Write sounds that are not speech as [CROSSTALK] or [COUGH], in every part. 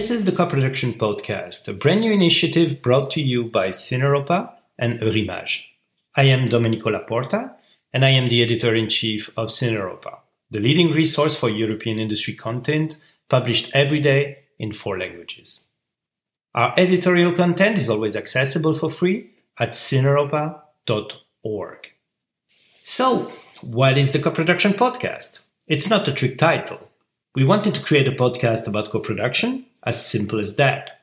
this is the Co-Production Podcast, a brand new initiative brought to you by Cineuropa and Eurimages. I am Domenico La Porta, and I am the editor-in-chief of Cineuropa, the leading resource for European industry content published every day in four languages. Our editorial content is always accessible for free at cineuropa.org. So, what is the Co-Production Podcast? It's not a trick title. We wanted to create a podcast about co-production, as simple as that,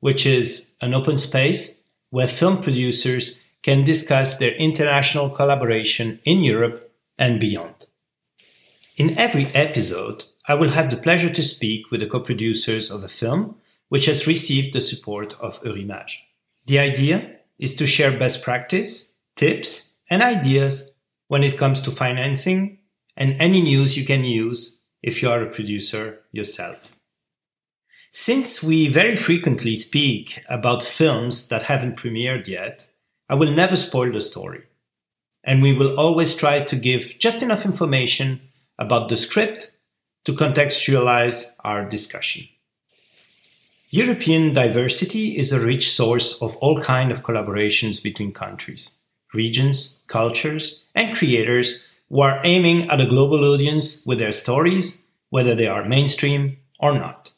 which is an open space where film producers can discuss their international collaboration in Europe and beyond. In every episode, I will have the pleasure to speak with the co-producers of a film which has received the support of Eurimages. The idea is to share best practice, tips, and ideas when it comes to financing and any news you can use if you are a producer yourself. Since we very frequently speak about films that haven't premiered yet, I will never spoil the story. And we will always try to give just enough information about the script to contextualize our discussion. European diversity is a rich source of all kind of collaborations between countries, regions, cultures, and creators who are aiming at a global audience with their stories, whether they are mainstream or not.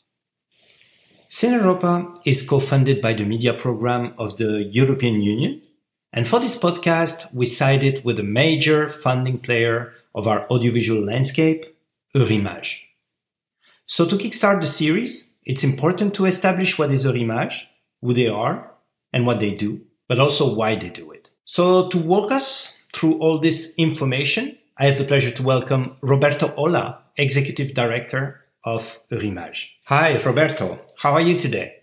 Cineuropa is co-funded by the media program of the European Union, and for this podcast, we sided with a major funding player of our audiovisual landscape, Eurimages. So to kickstart the series, it's important to establish what is Eurimages, who they are, and what they do, but also why they do it. So to walk us through all this information, I have the pleasure to welcome Roberto Olla, Executive Director of Eurimages. Hi, Roberto. How are you today?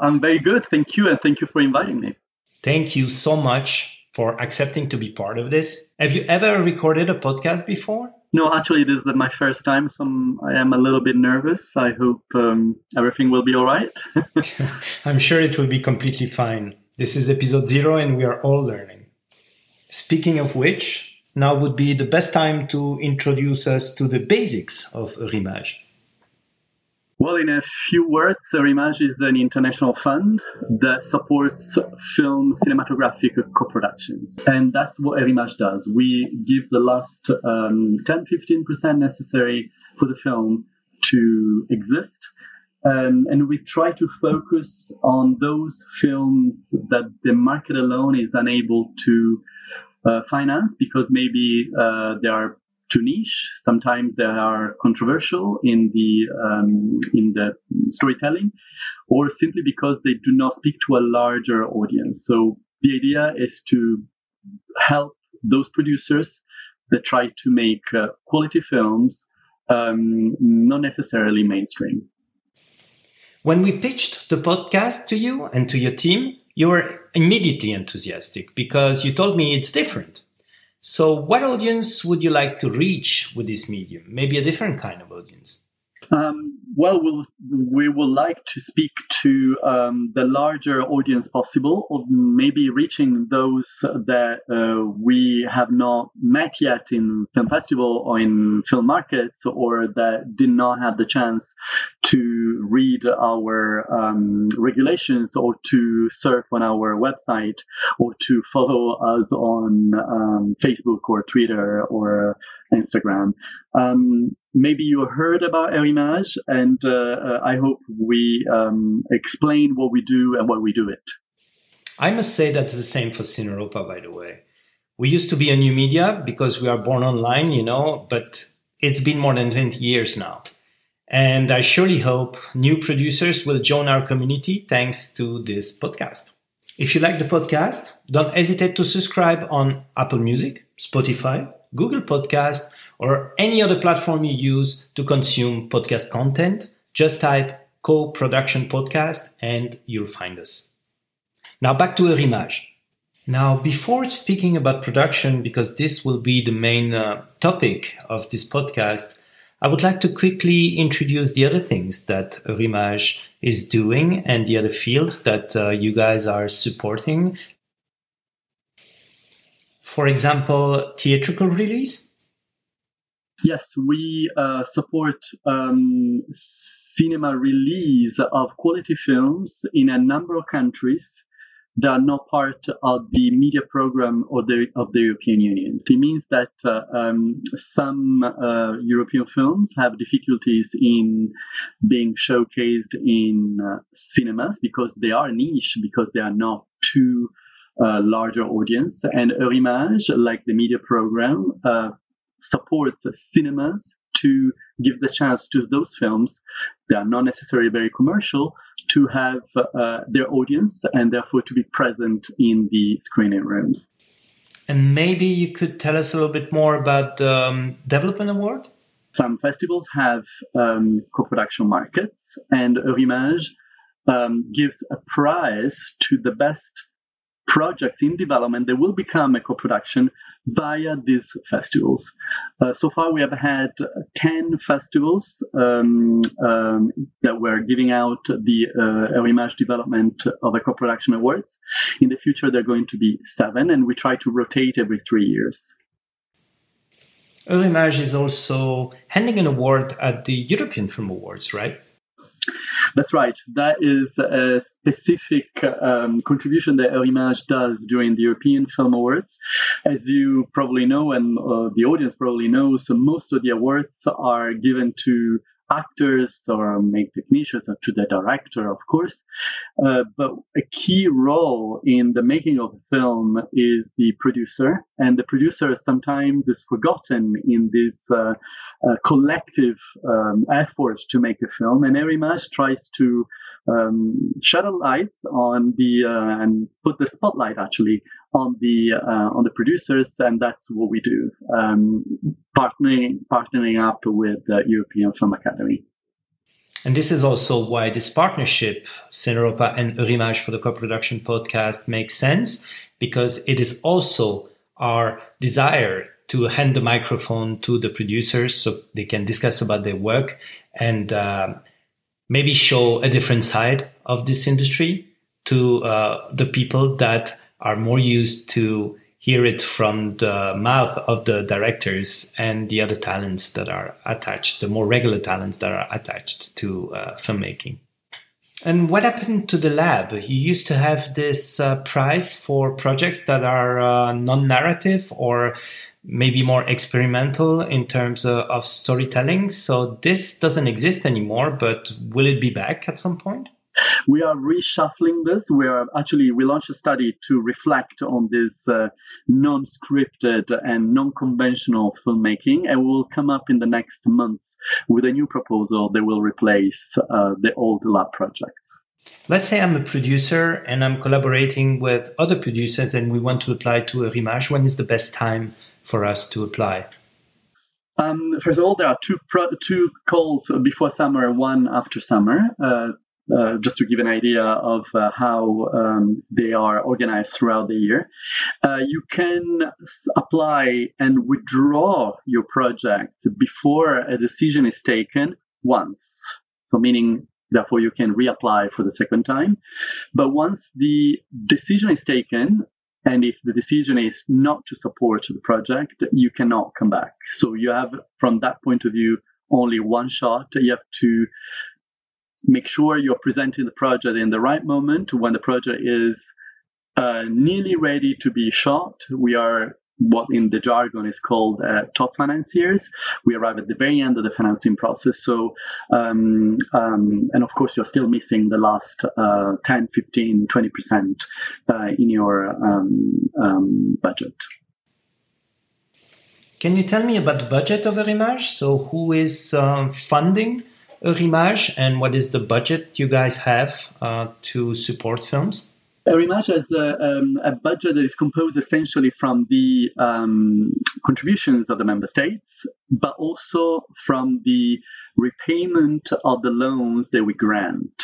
I'm very good. Thank you. And thank you for inviting me. Thank you so much for accepting to be part of this. Have you ever recorded a podcast before? No, actually, this is my first time, so I am a little bit nervous. I hope um, everything will be all right. [LAUGHS] [LAUGHS] I'm sure it will be completely fine. This is episode zero, and we are all learning. Speaking of which, now would be the best time to introduce us to the basics of Eurimages. Well, in a few words, Eurimages is an international fund that supports film cinematographic co-productions. And that's what Eurimages does. We give the last um, 10-15% necessary for the film to exist. Um, and we try to focus on those films that the market alone is unable to uh, finance because maybe uh, they are too niche. Sometimes they are controversial in the um, in the storytelling, or simply because they do not speak to a larger audience. So the idea is to help those producers that try to make uh, quality films, um, not necessarily mainstream. When we pitched the podcast to you and to your team, you were immediately enthusiastic because you told me it's different. So, what audience would you like to reach with this medium? Maybe a different kind of audience. Um, well, we'll, we would like to speak to um, the larger audience possible, or maybe reaching those that uh, we have not met yet in film festival or in film markets, or that did not have the chance to read our um, regulations or to surf on our website or to follow us on um, Facebook or Twitter or Instagram. Um, maybe you heard about Eurimages, and uh, uh, I hope we um, explain what we do and why we do it. I must say that's the same for Cineuropa, by the way. We used to be a new media because we are born online, you know, but it's been more than 20 years now. And I surely hope new producers will join our community thanks to this podcast. If you like the podcast, don't hesitate to subscribe on Apple Music, Spotify, Google Podcast, or any other platform you use to consume podcast content. Just type co-production podcast and you'll find us. Now back to Eurimages. Now, before speaking about production, because this will be the main uh, topic of this podcast, I would like to quickly introduce the other things that Eurimages is doing and the other fields that uh, you guys are supporting. For example, theatrical release. Yes, we uh, support um, cinema release of quality films in a number of countries that are not part of the media program of the of the European Union. It means that uh, um, some uh, European films have difficulties in being showcased in uh, cinemas because they are niche because they are not too uh, larger audience. And Eurimages, like the media program, uh, supports cinemas to give the chance to those films that are not necessarily very commercial to have uh, their audience and therefore to be present in the screening rooms. And maybe you could tell us a little bit more about the um, Development Award? Some festivals have um, co production markets, and Eurimages um, gives a prize to the best projects in development that will become a co-production via these festivals. Uh, so far, we have had 10 festivals um, um, that were giving out the uh, Eurimages Development of a Co-Production Awards. In the future, there are going to be seven, and we try to rotate every three years. Eurimages is also handing an award at the European Film Awards, right? That's right. That is a specific um, contribution that Eurimages does during the European Film Awards. As you probably know, and uh, the audience probably knows, most of the awards are given to actors or main technicians or to the director, of course. Uh, but a key role in the making of a film is the producer, and the producer sometimes is forgotten in this uh, uh, collective um, effort to make a film. And Eurimages tries to um, shed a light on the uh, and put the spotlight actually on the uh, on the producers, and that's what we do, um, partnering partnering up with the European Film Academy. And this is also why this partnership, Cineuropa and Eurimages for the co-production podcast, makes sense because it is also our desire to hand the microphone to the producers so they can discuss about their work and uh, maybe show a different side of this industry to uh, the people that are more used to hear it from the mouth of the directors and the other talents that are attached, the more regular talents that are attached to uh, filmmaking. And what happened to the lab? You used to have this uh, prize for projects that are uh, non narrative or maybe more experimental in terms of, of storytelling. So this doesn't exist anymore, but will it be back at some point? We are reshuffling this. We are actually we launched a study to reflect on this uh, non-scripted and non-conventional filmmaking, and we will come up in the next months with a new proposal that will replace uh, the old lab projects. Let's say I'm a producer and I'm collaborating with other producers, and we want to apply to Eurimages. When is the best time for us to apply? Um, first of all, there are two pro- two calls before summer, one after summer. Uh, uh, just to give an idea of uh, how um, they are organized throughout the year. Uh, you can apply and withdraw your project before a decision is taken once. So, meaning, therefore, you can reapply for the second time. But once the decision is taken, and if the decision is not to support the project, you cannot come back. So, you have, from that point of view, only one shot. You have to make sure you're presenting the project in the right moment when the project is uh, nearly ready to be shot. We are what in the jargon is called uh, top financiers. We arrive at the very end of the financing process. So, um, um, and of course, you're still missing the last uh, 10, 15, 20% uh, in your um, um, budget. Can you tell me about the budget of Eurimages? So, who is um, funding Eurimages and what is the budget you guys have uh, to support films? Eurimages has a, um, a, budget that is composed essentially from the um, contributions of the member states, but also from the repayment of the loans that we grant.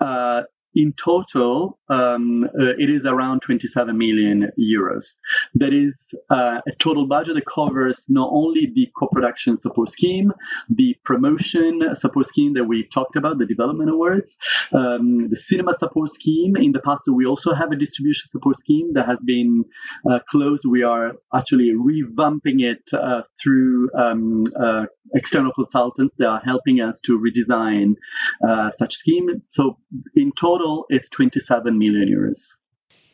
Uh, in total, um, uh, it is around 27 million euros. That is uh, a total budget that covers not only the co-production support scheme, the promotion support scheme that we talked about, the development awards, um, the cinema support scheme. In the past, we also have a distribution support scheme that has been uh, closed. We are actually revamping it uh, through um, uh, external consultants that are helping us to redesign uh, such scheme. So in total, it's 27 million euros.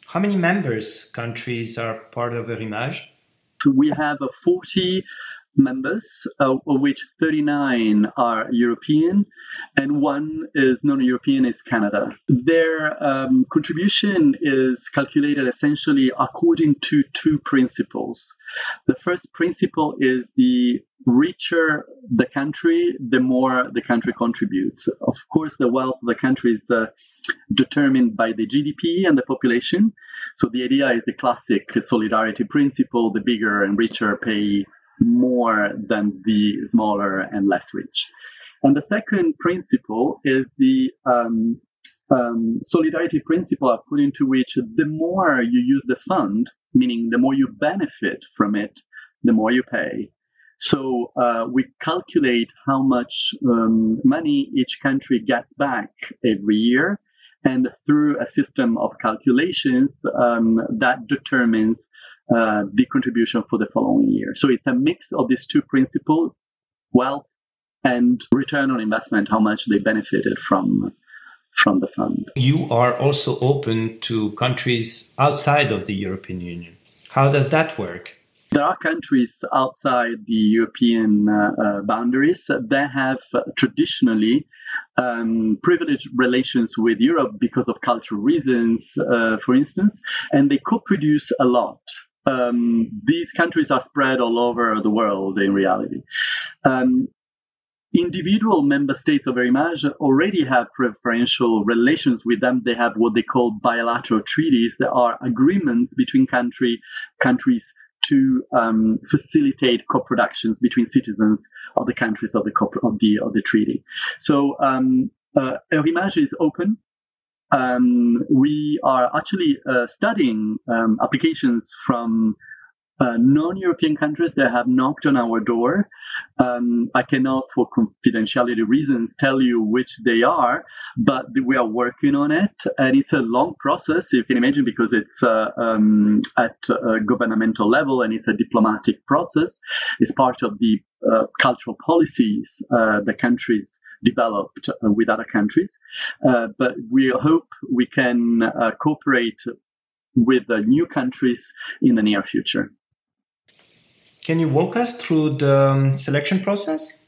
How many members countries are part of Eurimages? We have a 40 members, uh, of which 39 are European and one is non-European, is Canada. Their um, contribution is calculated essentially according to two principles. The first principle is the richer the country, the more the country contributes. Of course, the wealth of the country is uh, determined by the GDP and the population. So the idea is the classic solidarity principle: the bigger and richer pay more than the smaller and less rich. And the second principle is the um, um, solidarity principle according to which the more you use the fund, meaning the more you benefit from it, the more you pay. So uh, we calculate how much um, money each country gets back every year. And through a system of calculations, um, that determines uh, the contribution for the following year. So it's a mix of these two principles, wealth and return on investment, how much they benefited from from the fund. You are also open to countries outside of the European Union. How does that work? There are countries outside the European uh, uh, boundaries that have traditionally um, privileged relations with Europe because of cultural reasons, uh, for instance, and they co produce a lot um, these countries are spread all over the world in reality. Um, individual member states of Eurimages already have preferential relations with them. They have what they call bilateral treaties. There are agreements between country countries to um, facilitate co-productions between citizens of the countries of the of the of the treaty. So um, uh, is open um, we are actually uh, studying um, applications from uh, non-European countries that have knocked on our door. Um, I cannot, for confidentiality reasons, tell you which they are, but we are working on it, and it's a long process. You can imagine because it's uh, um, at a governmental level and it's a diplomatic process. It's part of the uh, cultural policies uh, the countries developed uh, with other countries. Uh, but we hope we can cooperate with new countries in the near future. Can you walk us through the um, selection process?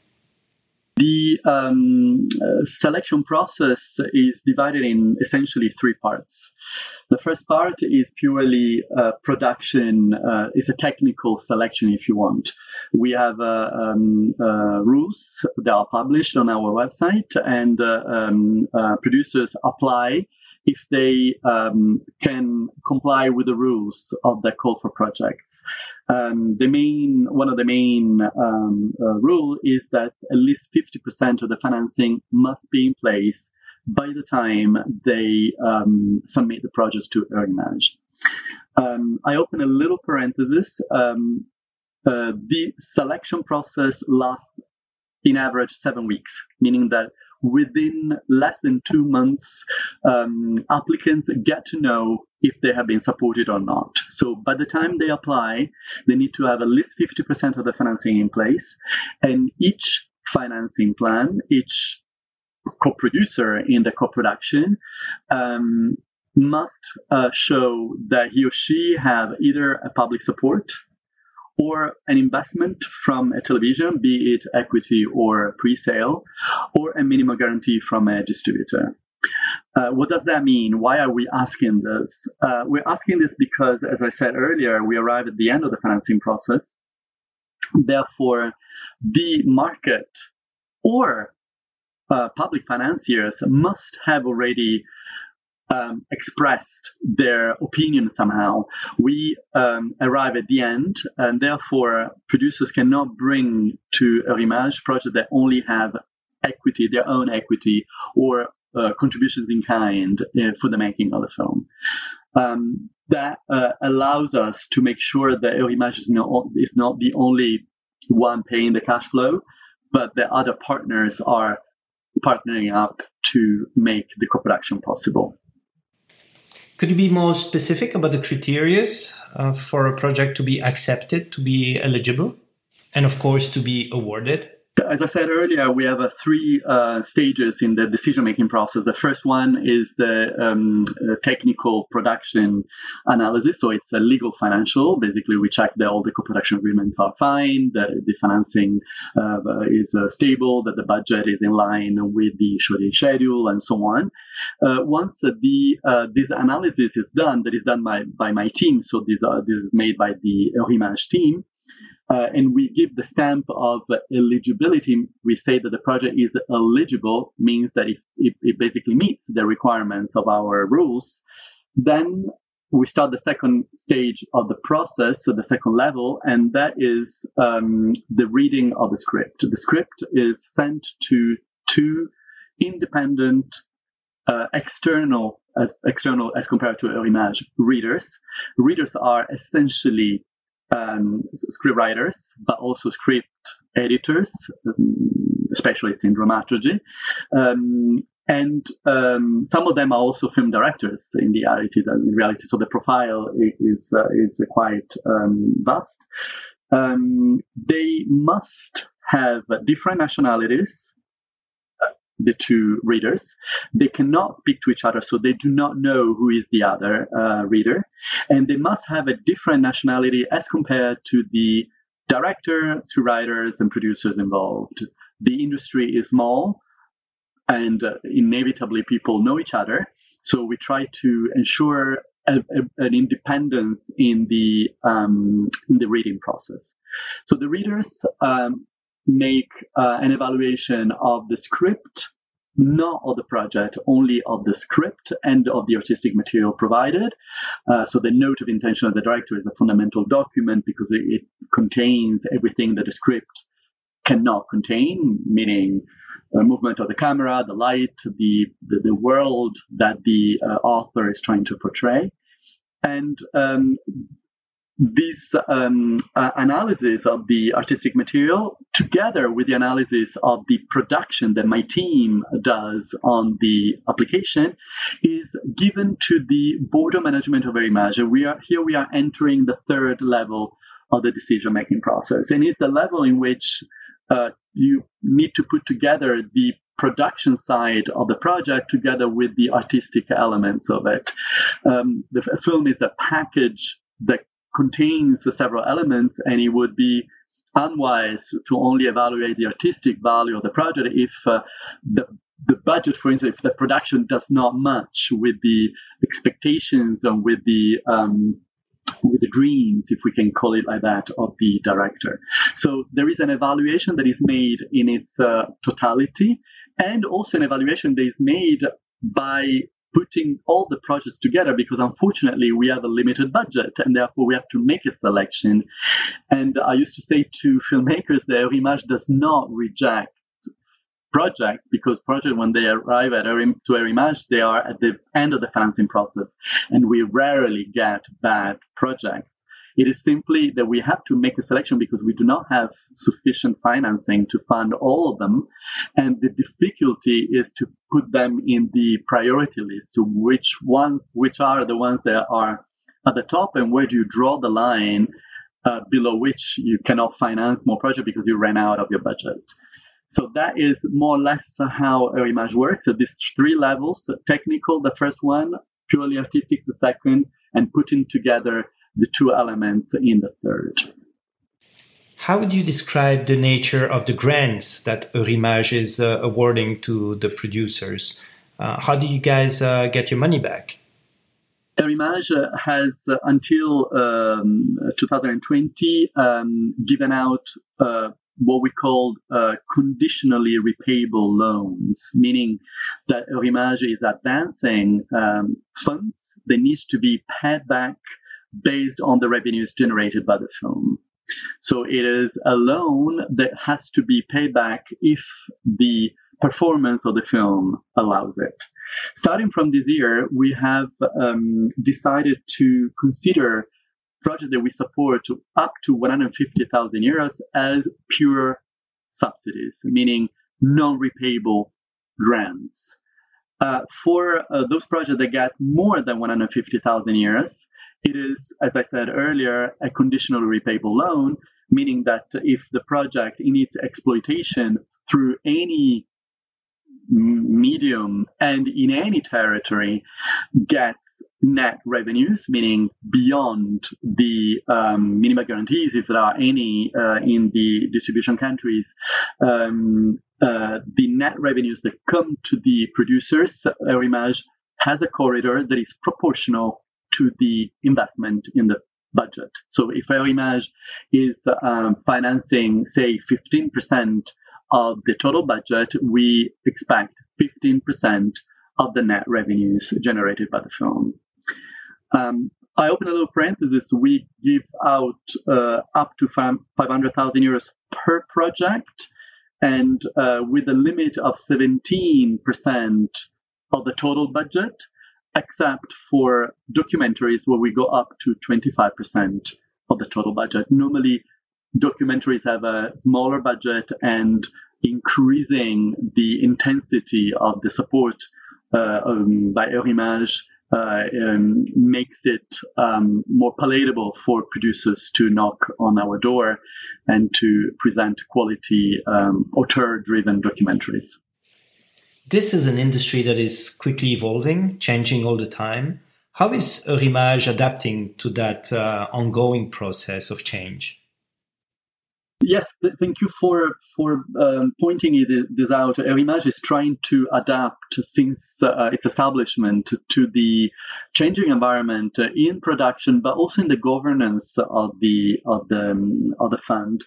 The um, uh, selection process is divided in essentially three parts. The first part is purely uh, production, uh, is a technical selection, if you want. We have uh, um, uh, rules that are published on our website, and uh, um, producers apply if they um, can comply with the rules of the call for projects. Um, the main, one of the main um, uh, rule is that at least 50% of the financing must be in place by the time they um, submit the projects to Eurimages. Um, I open a little parenthesis. Um, uh, the selection process lasts in average seven weeks, meaning that within less than two months, um, applicants get to know if they have been supported or not. So by the time they apply, they need to have at least 50% of the financing in place. And each financing plan, each co-producer in the co-production um, must uh, show that he or she have either a public support or an investment from a television, be it equity or pre-sale, or a minimum guarantee from a distributor. Uh, what does that mean? Why are we asking this? Uh, we're asking this because, as I said earlier, we arrive at the end of the financing process. Therefore, the market or uh, public financiers must have already um, expressed their opinion somehow. We um, arrive at the end, and therefore producers cannot bring to a Eurimages project that only have equity, their own equity, or uh, contributions in kind uh, for the making of the film. Um, that uh, allows us to make sure that Eurimages is not, is not the only one paying the cash flow, but the other partners are partnering up to make the co-production possible. Could you be more specific about the criteria uh, for a project to be accepted, to be eligible, and of course to be awarded? As I said earlier, we have uh, three uh, stages in the decision making process. The first one is the um, uh, technical production analysis. So it's a legal financial. Basically, we check that all the co production agreements are fine, that the financing uh, is uh, stable, that the budget is in line with the shooting schedule, and so on. Uh, once the this analysis is done, that is done by, by my team. So this, this is made by the Eurimages team. Uh, and we give the stamp of eligibility. We say that the project is eligible, means that if it basically meets the requirements of our rules, then we start the second stage of the process, so the second level, and that is um, the reading of the script. The script is sent to two independent uh, external as external as compared to Eurimages readers. Readers are essentially um, but also script editors, um, specialists in dramaturgy. Um, and um, some of them are also film directors in the reality. In reality, so the profile is uh, is quite um, vast. Um, they must have different nationalities the two readers. They cannot speak to each other, so they do not know who is the other uh, reader. And they must have a different nationality as compared to the director, to writers, and producers involved. The industry is small, and uh, inevitably people know each other. So we try to ensure a, a, an independence in the um, in the reading process. So the readers um, make uh, an evaluation of the script, not of the project, only of the script and of the artistic material provided. Uh, so the note of intention of the director is a fundamental document because it, it contains everything that the script cannot contain, meaning movement of the camera, the light, the, the, the world that the uh, author is trying to portray. And um, this um, uh, analysis of the artistic material together with the analysis of the production that my team does on the application is given to the board of management of Eurimages. We are here we are entering the third level of the decision making process and it's the level in which uh, you need to put together the production side of the project together with the artistic elements of it. Um, the film is a package that contains several elements, and it would be unwise to only evaluate the artistic value of the project if uh, the the budget, for instance, if the production does not match with the expectations and with the um, with the dreams, if we can call it like that, of the director. So there is an evaluation that is made in its uh, totality, and also an evaluation that is made by putting all the projects together because unfortunately we have a limited budget and therefore we have to make a selection. And I used to say to filmmakers that Eurimages does not reject projects because projects when they arrive at Eurim, to Eurimages they are at the end of the financing process and we rarely get bad projects it is simply that we have to make a selection because we do not have sufficient financing to fund all of them. And the difficulty is to put them in the priority list to which ones, which are the ones that are at the top and where do you draw the line uh, below which you cannot finance more projects because you ran out of your budget. So that is more or less how Eurimages works. So these three levels, technical, the first one, purely artistic, the second, and putting together the two elements in the third. How would you describe the nature of the grants that Eurimages is uh, awarding to the producers? Uh, how do you guys uh, get your money back? Eurimages has uh, until um, 2020 um, given out uh, what we call uh, conditionally repayable loans, meaning that Eurimages is advancing um, funds that needs to be paid back based on the revenues generated by the film. So it is a loan that has to be paid back if the performance of the film allows it. Starting from this year, we have um, decided to consider projects that we support up to 150,000 euros as pure subsidies, meaning non-repayable grants. Uh, for uh, those projects that get more than 150,000 euros, it is, as I said earlier, a conditional repayable loan, meaning that if the project in its exploitation through any medium and in any territory gets net revenues, meaning beyond the um, minimum guarantees, if there are any uh, in the distribution countries, um, uh, the net revenues that come to the producers, Eurimages has a corridor that is proportional to the investment in the budget. So if Eurimages is um, financing, say, 15% of the total budget, we expect 15% of the net revenues generated by the film. Um, I open a little parenthesis. We give out uh, up to 500,000 euros per project and uh, with a limit of 17% of the total budget, except for documentaries where we go up to 25% of the total budget. Normally, documentaries have a smaller budget and increasing the intensity of the support uh, um, by Eurimages uh, um, makes it um, more palatable for producers to knock on our door and to present quality um, author-driven documentaries. This is an industry that is quickly evolving, changing all the time. How is Eurimages adapting to that uh, ongoing process of change? Yes, thank you for for um, pointing it, this out. Eurimages is trying to adapt since uh, its establishment to the changing environment in production, but also in the governance of the of the um, of the fund.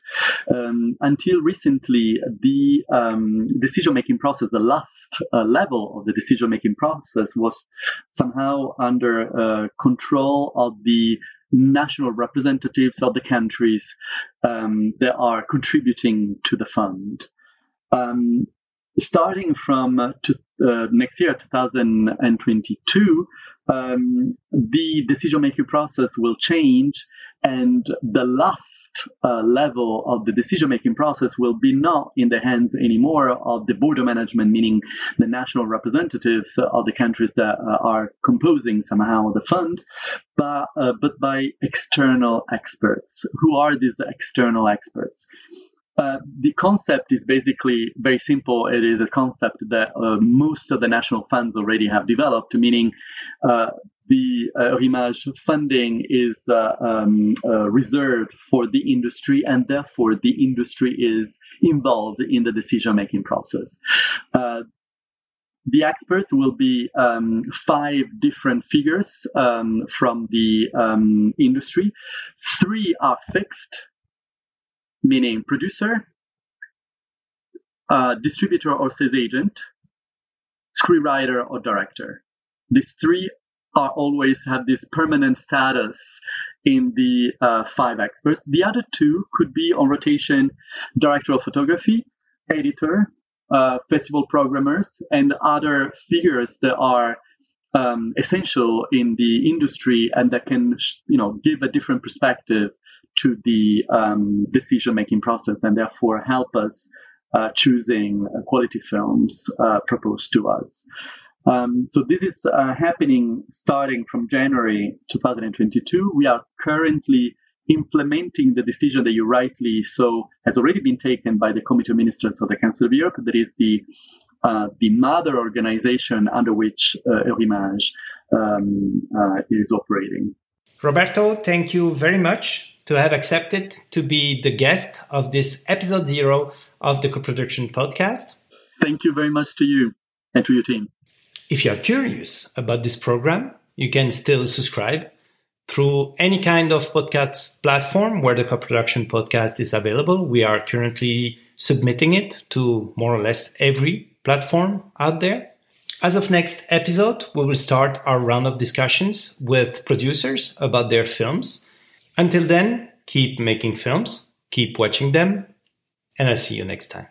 Um, until recently, the um, decision making process, the last uh, level of the decision making process, was somehow under uh, control of the national representatives of the countries um, that are contributing to the fund. Um, starting from uh, to, uh, next year, 2022, um, the decision making process will change and the last uh, level of the decision making process will be not in the hands anymore of the board of management, meaning the national representatives of the countries that uh, are composing somehow the fund, but, uh, but by external experts. Who are these external experts? Uh, the concept is basically very simple. It is a concept that uh, most of the national funds already have developed, meaning uh, the uh, Eurimages funding is uh, um, uh, reserved for the industry, and therefore the industry is involved in the decision making process. Uh, the experts will be um, five different figures um, from the um, industry. Three are fixed, meaning producer, uh, distributor or sales agent, screenwriter or director. These three are always have this permanent status in the uh, five experts. The other two could be on rotation director of photography, editor, uh, festival programmers, and other figures that are um, essential in the industry and that can, you know, give a different perspective to the um, decision making process and therefore help us uh, choosing quality films uh, proposed to us. Um, so this is uh, happening starting from January 2022. We are currently implementing the decision that you rightly so has already been taken by the Committee of Ministers of the Council of Europe. That is the uh, the mother organization under which uh, Eurimages um, uh, is operating. Roberto, thank you very much to have accepted to be the guest of this episode zero of the co-production podcast. Thank you very much to you and to your team. If you are curious about this program, you can still subscribe through any kind of podcast platform where the co-production podcast is available. We are currently submitting it to more or less every platform out there. As of next episode, we will start our round of discussions with producers about their films. Until then, keep making films, keep watching them, and I'll see you next time.